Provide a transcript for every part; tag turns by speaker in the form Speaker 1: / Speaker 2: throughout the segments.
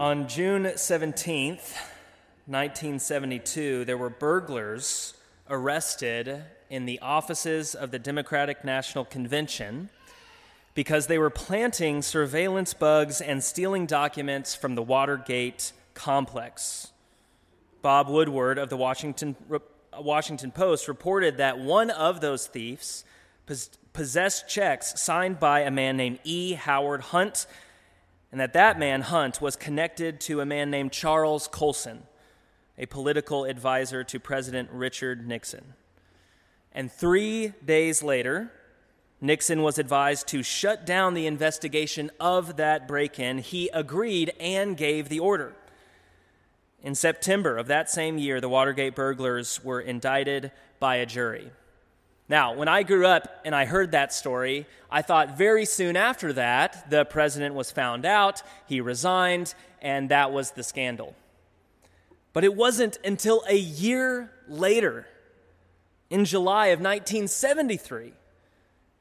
Speaker 1: On June 17th, 1972, there were burglars arrested in the offices of the Democratic National Convention because they were planting surveillance bugs and stealing documents from the Watergate complex. Bob Woodward of the Washington, Washington Post reported that one of those thieves possessed checks signed by a man named E. Howard Hunt and that that man, Hunt, was connected to a man named Charles Colson, a political advisor to President Richard Nixon. And three days later, Nixon was advised to shut down the investigation of that break in. He agreed and gave the order. In September of that same year, the Watergate burglars were indicted by a jury. Now, when I grew up and I heard that story, I thought very soon after that, the president was found out, he resigned, and that was the scandal. But it wasn't until a year later, in July of 1973,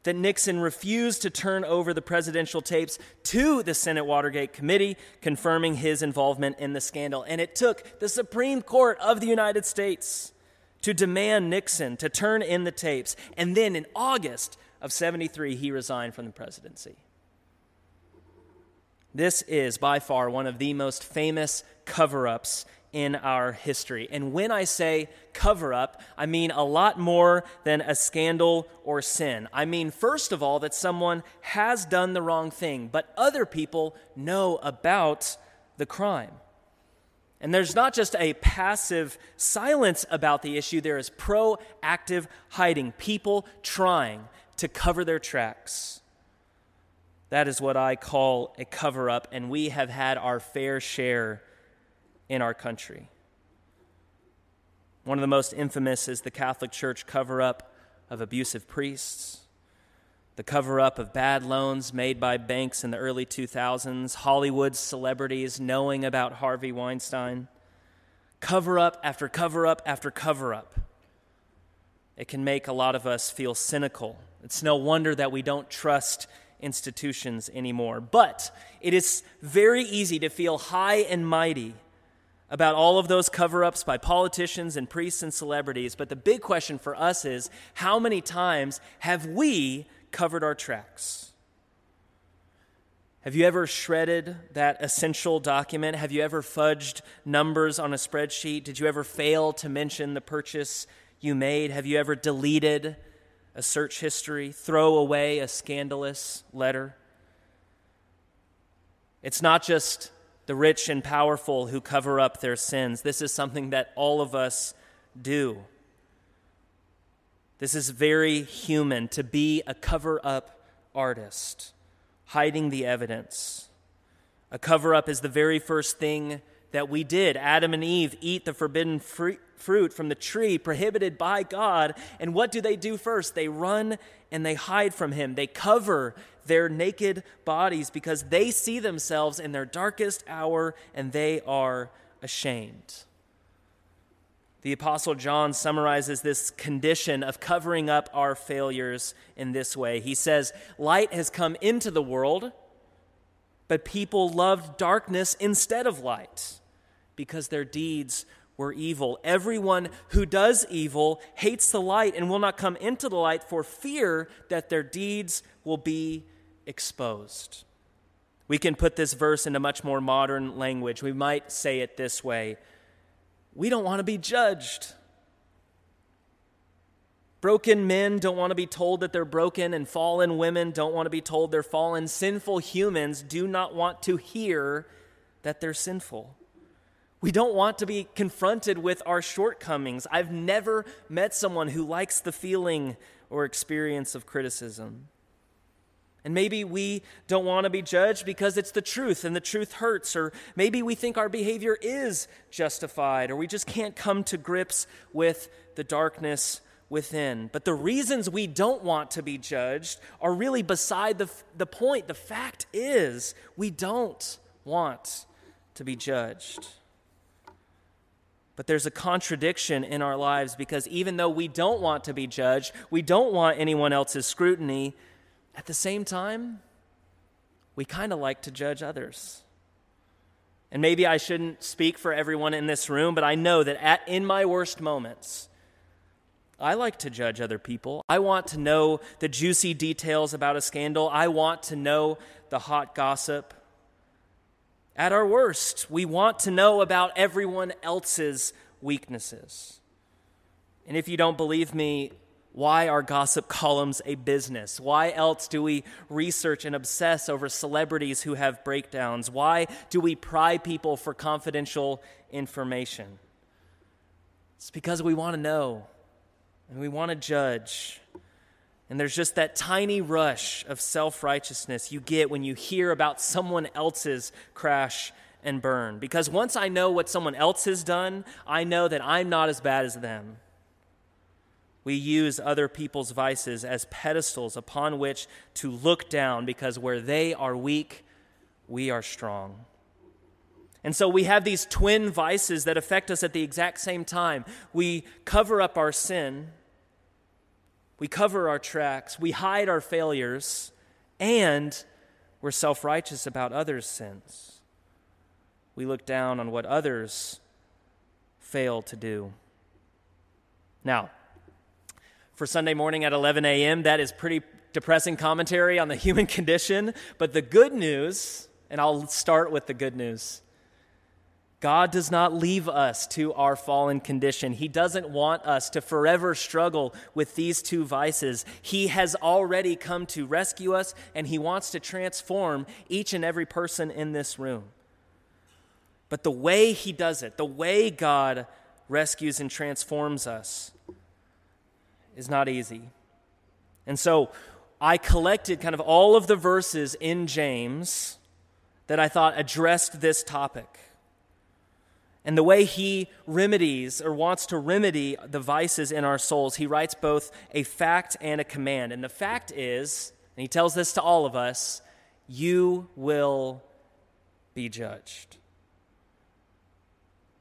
Speaker 1: that Nixon refused to turn over the presidential tapes to the Senate Watergate Committee, confirming his involvement in the scandal. And it took the Supreme Court of the United States to demand Nixon to turn in the tapes. And then in August of 73, he resigned from the presidency. This is by far one of the most famous cover ups in our history. And when I say cover up, I mean a lot more than a scandal or sin. I mean, first of all, that someone has done the wrong thing, but other people know about the crime. And there's not just a passive silence about the issue, there is proactive hiding, people trying to cover their tracks. That is what I call a cover up, and we have had our fair share in our country. One of the most infamous is the Catholic Church cover up of abusive priests the cover up of bad loans made by banks in the early 2000s, Hollywood celebrities knowing about Harvey Weinstein, cover up after cover up after cover up. It can make a lot of us feel cynical. It's no wonder that we don't trust institutions anymore. But it is very easy to feel high and mighty about all of those cover ups by politicians and priests and celebrities. But the big question for us is how many times have we covered our tracks. Have you ever shredded that essential document? Have you ever fudged numbers on a spreadsheet? Did you ever fail to mention the purchase you made? Have you ever deleted a search history, throw away a scandalous letter? It's not just the rich and powerful who cover up their sins. This is something that all of us do. This is very human to be a cover up artist, hiding the evidence. A cover up is the very first thing that we did. Adam and Eve eat the forbidden fruit from the tree prohibited by God. And what do they do first? They run and they hide from Him. They cover their naked bodies because they see themselves in their darkest hour and they are ashamed. The Apostle John summarizes this condition of covering up our failures in this way. He says, Light has come into the world, but people loved darkness instead of light because their deeds were evil. Everyone who does evil hates the light and will not come into the light for fear that their deeds will be exposed. We can put this verse into much more modern language. We might say it this way we don't want to be judged. Broken men don't want to be told that they're broken, and fallen women don't want to be told they're fallen. Sinful humans do not want to hear that they're sinful. We don't want to be confronted with our shortcomings. I've never met someone who likes the feeling or experience of criticism. And maybe we don't want to be judged because it's the truth and the truth hurts, or maybe we think our behavior is justified, or we just can't come to grips with the darkness within. But the reasons we don't want to be judged are really beside the, the point. The fact is, we don't want to be judged. But there's a contradiction in our lives because even though we don't want to be judged, we don't want anyone else's scrutiny, at the same time, we kind of like to judge others. And maybe I shouldn't speak for everyone in this room, but I know that at, in my worst moments, I like to judge other people. I want to know the juicy details about a scandal. I want to know the hot gossip. At our worst, we want to know about everyone else's weaknesses. And if you don't believe me, why are gossip columns a business? Why else do we research and obsess over celebrities who have breakdowns? Why do we pry people for confidential information? It's because we want to know and we want to judge. And there's just that tiny rush of self righteousness you get when you hear about someone else's crash and burn. Because once I know what someone else has done, I know that I'm not as bad as them. We use other people's vices as pedestals upon which to look down because where they are weak, we are strong. And so we have these twin vices that affect us at the exact same time. We cover up our sin, we cover our tracks, we hide our failures, and we're self righteous about others' sins. We look down on what others fail to do. Now, for Sunday morning at 11 a.m., that is pretty depressing commentary on the human condition. But the good news, and I'll start with the good news God does not leave us to our fallen condition. He doesn't want us to forever struggle with these two vices. He has already come to rescue us, and He wants to transform each and every person in this room. But the way He does it, the way God rescues and transforms us, is not easy. And so I collected kind of all of the verses in James that I thought addressed this topic and the way he remedies or wants to remedy the vices in our souls, he writes both a fact and a command. And the fact is, and he tells this to all of us, you will be judged.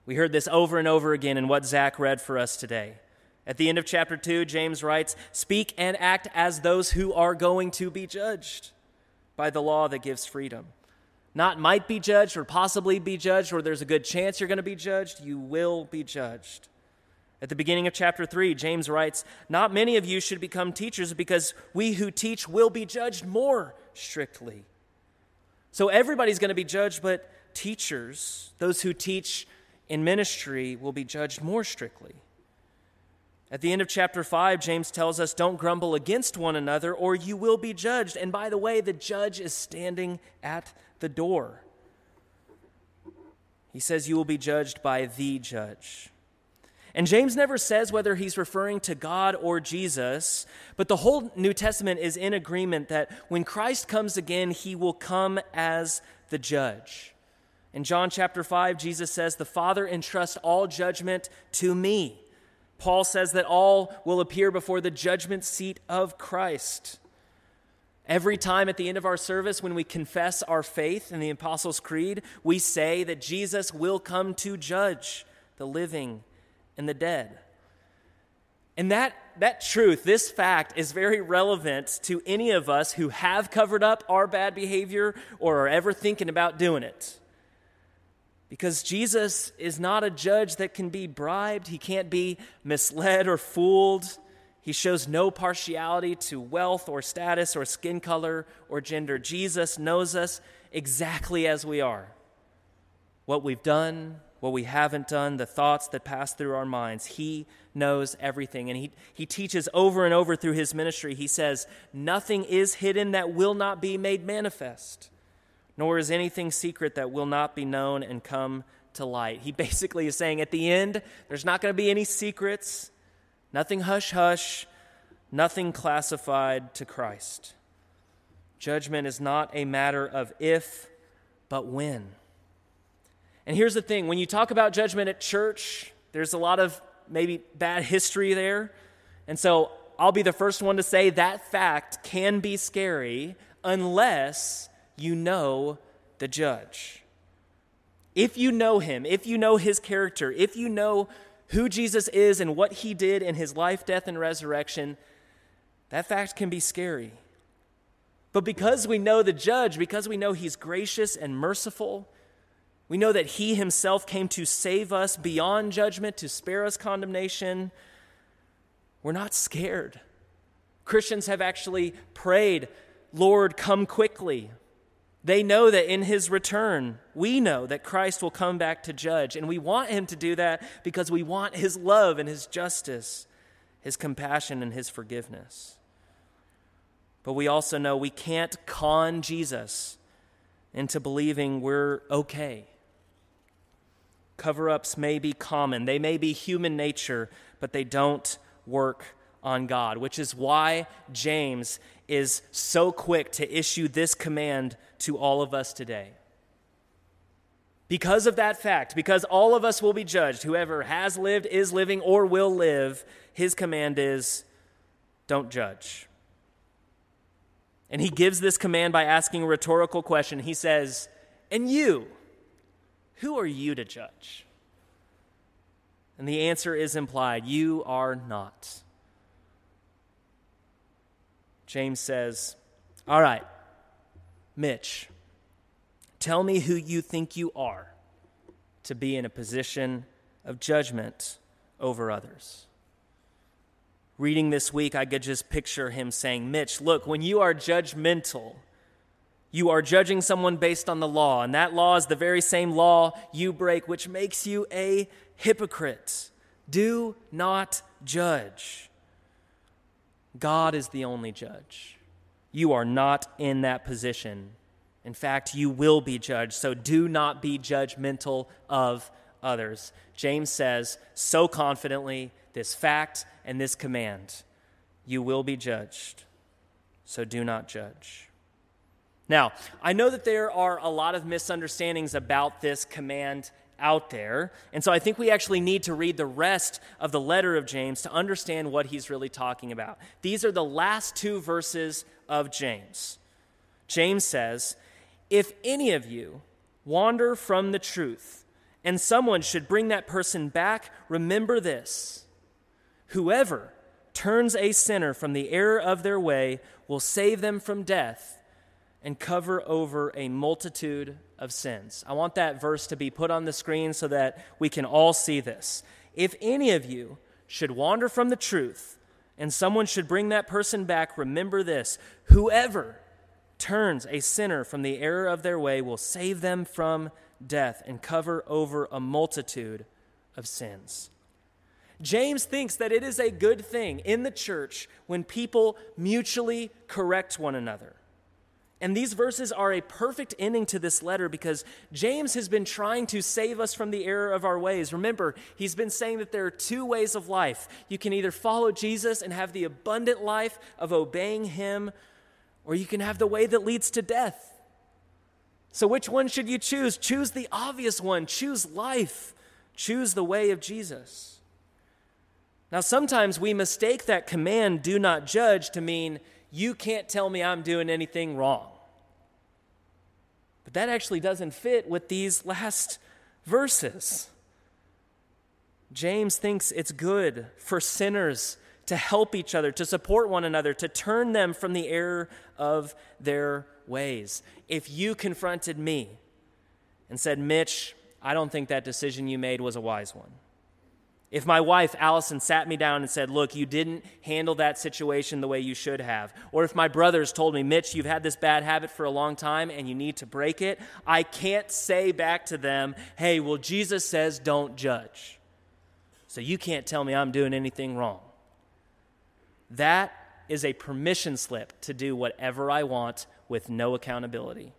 Speaker 1: We heard this over and over again in what Zach read for us today. At the end of chapter 2, James writes, Speak and act as those who are going to be judged by the law that gives freedom not might be judged or possibly be judged, or there's a good chance you're going to be judged, you will be judged. At the beginning of chapter 3, James writes, Not many of you should become teachers because we who teach will be judged more strictly. So everybody's going to be judged, but teachers, those who teach in ministry, will be judged more strictly. At the end of chapter 5, James tells us, Don't grumble against one another, or you will be judged. And by the way, the judge is standing at the door. He says, You will be judged by the judge. And James never says whether he's referring to God or Jesus, but the whole New Testament is in agreement that when Christ comes again, he will come as the judge. In John chapter 5, Jesus says, The Father entrusts all judgment to me. Paul says that all will appear before the judgment seat of Christ. Every time at the end of our service, when we confess our faith in the Apostles' Creed, we say that Jesus will come to judge the living and the dead. And that, that truth, this fact, is very relevant to any of us who have covered up our bad behavior or are ever thinking about doing it. Because Jesus is not a judge that can be bribed, he can't be misled or fooled. He shows no partiality to wealth or status or skin color or gender. Jesus knows us exactly as we are. What we've done, what we haven't done, the thoughts that pass through our minds. He knows everything. And he, he teaches over and over through his ministry. He says, Nothing is hidden that will not be made manifest, nor is anything secret that will not be known and come to light. He basically is saying, At the end, there's not going to be any secrets. Nothing hush hush, nothing classified to Christ. Judgment is not a matter of if, but when. And here's the thing when you talk about judgment at church, there's a lot of maybe bad history there. And so I'll be the first one to say that fact can be scary unless you know the judge. If you know him, if you know his character, if you know who Jesus is and what he did in his life, death, and resurrection, that fact can be scary. But because we know the judge, because we know he's gracious and merciful, We know that He Himself came to save us beyond judgment, to spare us condemnation. We're not scared. Christians have actually prayed, Lord, come quickly. They know that in his return, we know that Christ will come back to judge. And we want him to do that because we want his love and his justice, his compassion and his forgiveness. But we also know we can't con Jesus into believing we're okay. Cover ups may be common, they may be human nature, but they don't work on God, which is why James is so quick to issue this command to all of us today. Because of that fact, because all of us will be judged, whoever has lived, is living, or will live, his command is don't judge. And he gives this command by asking a rhetorical question. He says, And you, who are you to judge? And the answer is implied you are not. James says, All right, Mitch, tell me who you think you are to be in a position of judgment over others. Reading this week, I could just picture him saying, Mitch, look, when you are judgmental, you are judging someone based on the law, and that law is the very same law you break, which makes you a hypocrite. Do not judge. God is the only judge. You are not in that position. In fact, you will be judged, so do not be judgmental of others. James says so confidently this fact and this command you will be judged, so do not judge. Now, I know that there are a lot of misunderstandings about this command out there. And so I think we actually need to read the rest of the letter of James to understand what he's really talking about. These are the last two verses of James. James says, If any of you wander from the truth, and someone should bring that person back, remember this whoever turns a sinner from the error of their way will save them from death and cover over a multitude of sins. I want that verse to be put on the screen so that we can all see this. If any of you should wander from the truth and someone should bring that person back, remember this whoever turns a sinner from the error of their way will save them from death and cover over a multitude of sins. James thinks that it is a good thing in the church when people mutually correct one another. And these verses are a perfect ending to this letter because James has been trying to save us from the error of our ways. Remember, he's been saying that there are two ways of life. You can either follow Jesus and have the abundant life of obeying him, or you can have the way that leads to death. So, which one should you choose? Choose the obvious one. Choose life. Choose the way of Jesus. Now, sometimes we mistake that command, do not judge, to mean you can't tell me I'm doing anything wrong. But that actually doesn't fit with these last verses. James thinks it's good for sinners to help each other, to support one another, to turn them from the error of their ways. If you confronted me and said, Mitch, I don't think that decision you made was a wise one. If my wife, Allison, sat me down and said, Look, you didn't handle that situation the way you should have, or if my brothers told me, Mitch, you've had this bad habit for a long time and you need to break it, I can't say back to them, Hey, well, Jesus says don't judge. So you can't tell me I'm doing anything wrong. That is a permission slip to do whatever I want with no accountability.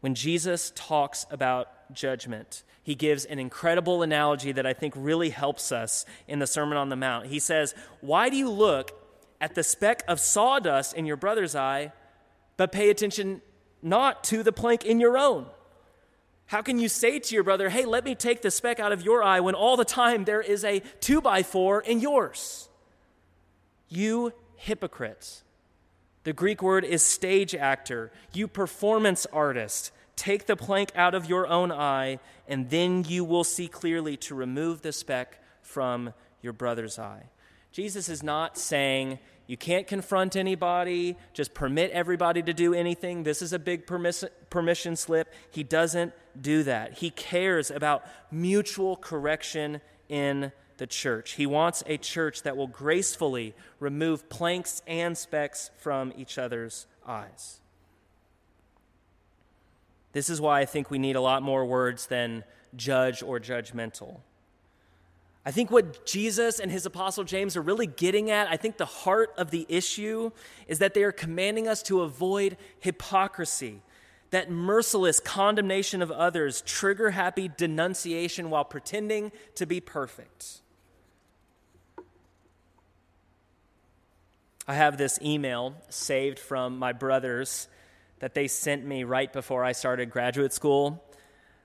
Speaker 1: When Jesus talks about judgment, he gives an incredible analogy that I think really helps us in the Sermon on the Mount. He says, Why do you look at the speck of sawdust in your brother's eye, but pay attention not to the plank in your own? How can you say to your brother, Hey, let me take the speck out of your eye, when all the time there is a two by four in yours? You hypocrites. The Greek word is stage actor, you performance artist. Take the plank out of your own eye, and then you will see clearly to remove the speck from your brother's eye. Jesus is not saying you can't confront anybody, just permit everybody to do anything. This is a big permiss- permission slip. He doesn't do that. He cares about mutual correction in the church. He wants a church that will gracefully remove planks and specks from each other's eyes. This is why I think we need a lot more words than judge or judgmental. I think what Jesus and his apostle James are really getting at, I think the heart of the issue is that they are commanding us to avoid hypocrisy, that merciless condemnation of others, trigger happy denunciation while pretending to be perfect. I have this email saved from my brothers that they sent me right before I started graduate school.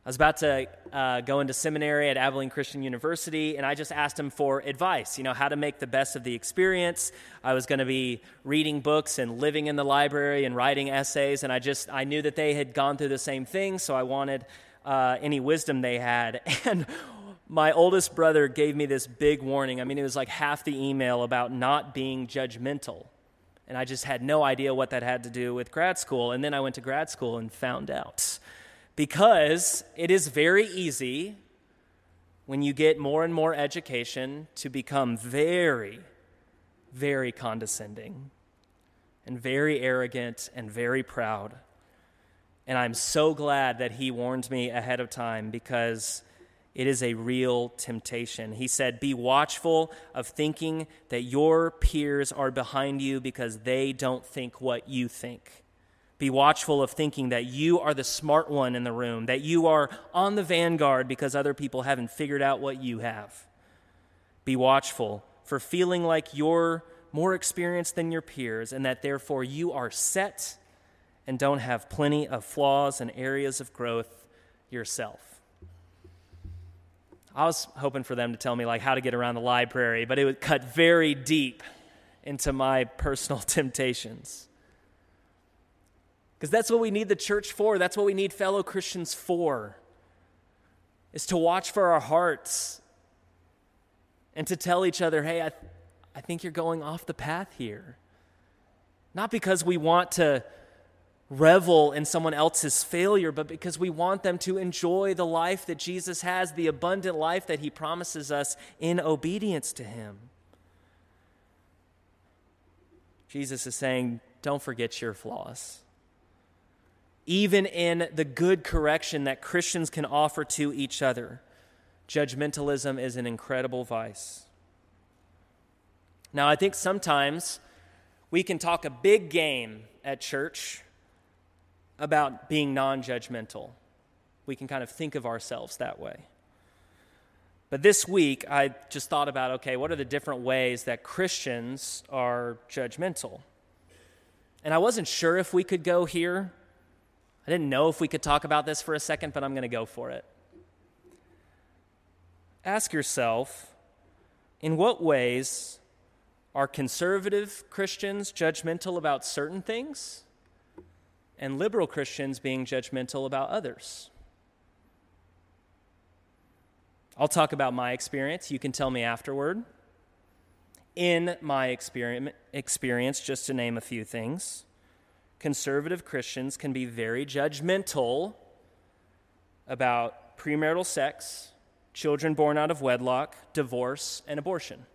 Speaker 1: I was about to uh, go into seminary at Abilene Christian University, and I just asked him for advice, you know, how to make the best of the experience. I was going to be reading books and living in the library and writing essays, and I just, I knew that they had gone through the same thing, so I wanted uh, any wisdom they had. And my oldest brother gave me this big warning. I mean, it was like half the email about not being judgmental. And I just had no idea what that had to do with grad school. And then I went to grad school and found out because it is very easy when you get more and more education to become very, very condescending and very arrogant and very proud. And I'm so glad that he warned me ahead of time because it is a real temptation. He said, Be watchful of thinking that your peers are behind you because they don't think what you think. Be watchful of thinking that you are the smart one in the room, that you are on the vanguard because other people haven't figured out what you have. Be watchful for feeling like you're more experienced than your peers and that therefore you are set and don't have plenty of flaws and areas of growth yourself. I was hoping for them to tell me like how to get around the library, but it would cut very deep into my personal temptations. Because that's what we need the church for. That's what we need fellow Christians for. Is to watch for our hearts and to tell each other, hey, I, th- I think you're going off the path here. Not because we want to revel in someone else's failure, but because we want them to enjoy the life that Jesus has, the abundant life that he promises us in obedience to him. Jesus is saying, don't forget your flaws even in the good correction that Christians can offer to each other. Judgmentalism is an incredible vice. Now, I think sometimes we can talk a big game at church about being non judgmental. We can kind of think of ourselves that way. But this week, I just thought about okay, what are the different ways that Christians are judgmental? And I wasn't sure if we could go here I didn't know if we could talk about this for a second, but I'm going to go for it. Ask yourself in what ways are conservative Christians judgmental about certain things and liberal Christians being judgmental about others? I'll talk about my experience. You can tell me afterward. In my experience, just to name a few things, conservative Christians can be very judgmental about premarital sex, children born out of wedlock, divorce, and abortion.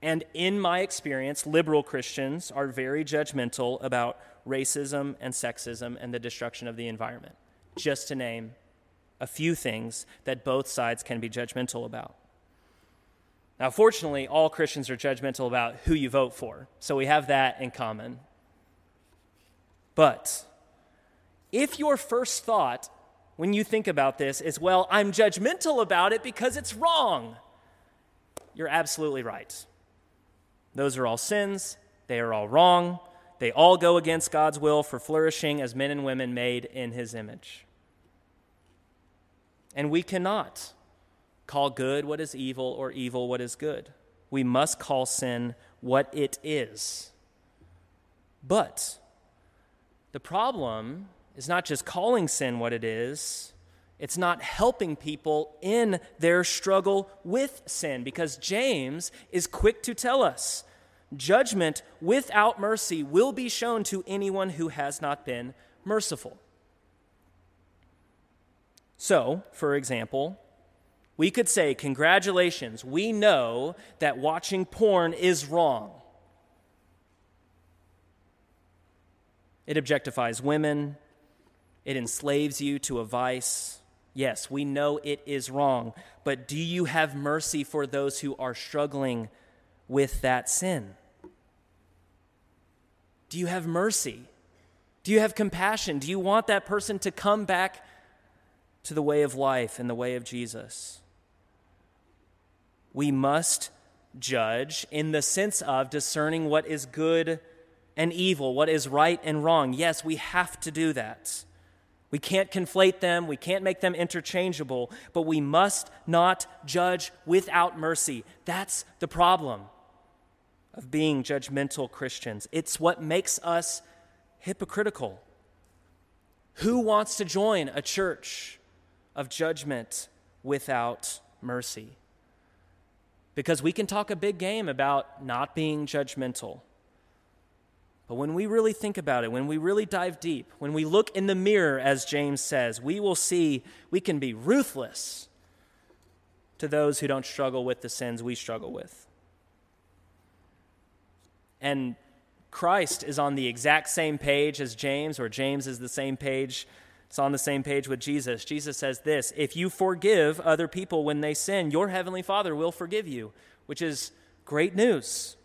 Speaker 1: And in my experience, liberal Christians are very judgmental about racism and sexism and the destruction of the environment, just to name a few things that both sides can be judgmental about. Now, fortunately, all Christians are judgmental about who you vote for, so we have that in common. But if your first thought when you think about this is, well, I'm judgmental about it because it's wrong, you're absolutely right. Those are all sins, they are all wrong, they all go against God's will for flourishing as men and women made in his image. And we cannot call good what is evil or evil what is good. We must call sin what it is. But the problem is not just calling sin what it is, it's not helping people in their struggle with sin because James is quick to tell us judgment without mercy will be shown to anyone who has not been merciful. So, for example, we could say, Congratulations, we know that watching porn is wrong. It objectifies women, it enslaves you to a vice. Yes, we know it is wrong, but do you have mercy for those who are struggling with that sin? Do you have mercy? Do you have compassion? Do you want that person to come back to the way of life and the way of Jesus? We must judge in the sense of discerning what is good and evil, what is right and wrong. Yes, we have to do that. We can't conflate them, we can't make them interchangeable, but we must not judge without mercy. That's the problem of being judgmental Christians. It's what makes us hypocritical. Who wants to join a church of judgment without mercy? Because we can talk a big game about not being judgmental. But when we really think about it, when we really dive deep, when we look in the mirror, as James says, we will see we can be ruthless to those who don't struggle with the sins we struggle with. And Christ is on the exact same page as James, or James is the same page. It's on the same page with Jesus. Jesus says this If you forgive other people when they sin, your heavenly Father will forgive you, which is great news.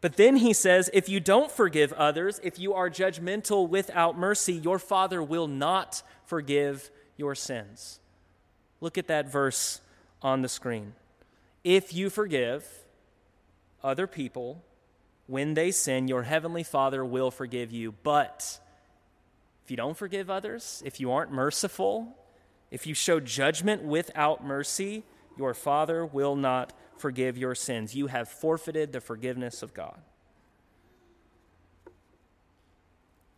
Speaker 1: But then he says, if you don't forgive others, if you are judgmental without mercy, your Father will not forgive your sins. Look at that verse on the screen. If you forgive other people when they sin, your heavenly Father will forgive you. But if you don't forgive others, if you aren't merciful, if you show judgment without mercy, your Father will not forgive your sins. You have forfeited the forgiveness of God.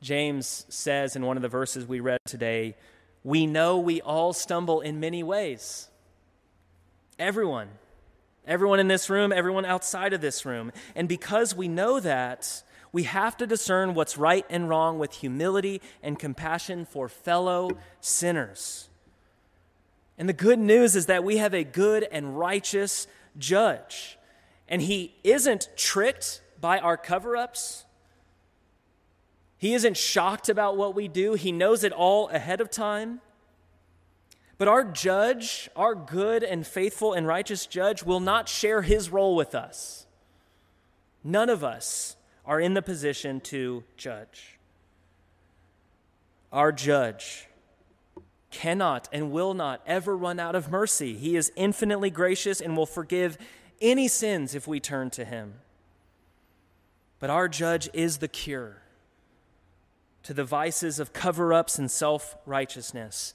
Speaker 1: James says in one of the verses we read today, we know we all stumble in many ways. Everyone. Everyone in this room, everyone outside of this room. And because we know that, we have to discern what's right and wrong with humility and compassion for fellow sinners. And the good news is that we have a good and righteous judge. And he isn't tricked by our cover ups. He isn't shocked about what we do. He knows it all ahead of time. But our judge, our good and faithful and righteous judge, will not share his role with us. None of us are in the position to judge. Our judge cannot and will not ever run out of mercy. He is infinitely gracious and will forgive any sins if we turn to him. But our judge is the cure to the vices of cover ups and self righteousness.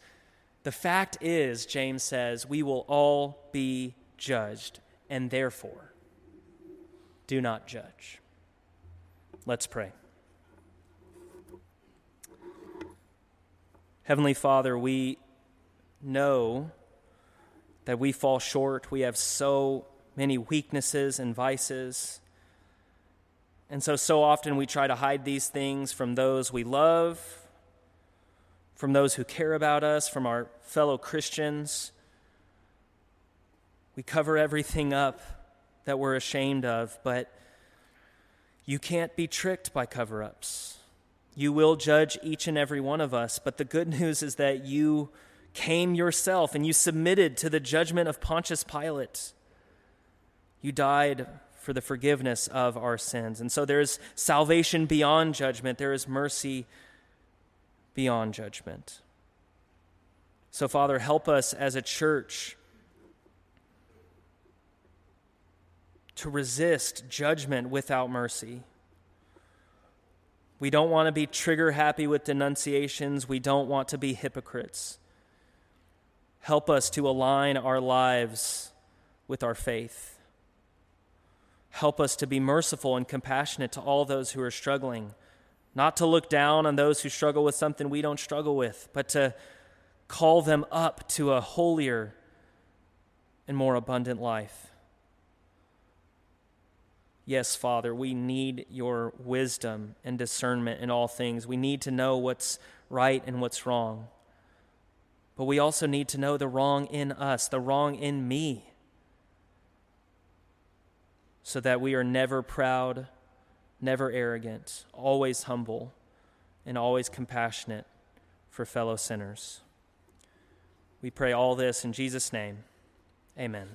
Speaker 1: The fact is, James says, we will all be judged, and therefore, do not judge. Let's pray. Heavenly Father, we know that we fall short. We have so many weaknesses and vices. And so, so often we try to hide these things from those we love, from those who care about us, from our fellow Christians. We cover everything up that we're ashamed of, but you can't be tricked by cover ups. You will judge each and every one of us. But the good news is that you came yourself and you submitted to the judgment of Pontius Pilate. You died for the forgiveness of our sins. And so there is salvation beyond judgment, there is mercy beyond judgment. So, Father, help us as a church to resist judgment without mercy. We don't want to be trigger happy with denunciations. We don't want to be hypocrites. Help us to align our lives with our faith. Help us to be merciful and compassionate to all those who are struggling, not to look down on those who struggle with something we don't struggle with, but to call them up to a holier and more abundant life. Yes, Father, we need your wisdom and discernment in all things. We need to know what's right and what's wrong. but we also need to know the wrong in us, the wrong in me, so that we are never proud, never arrogant, always humble, and always compassionate for fellow sinners. We pray all this in Jesus' name. Amen.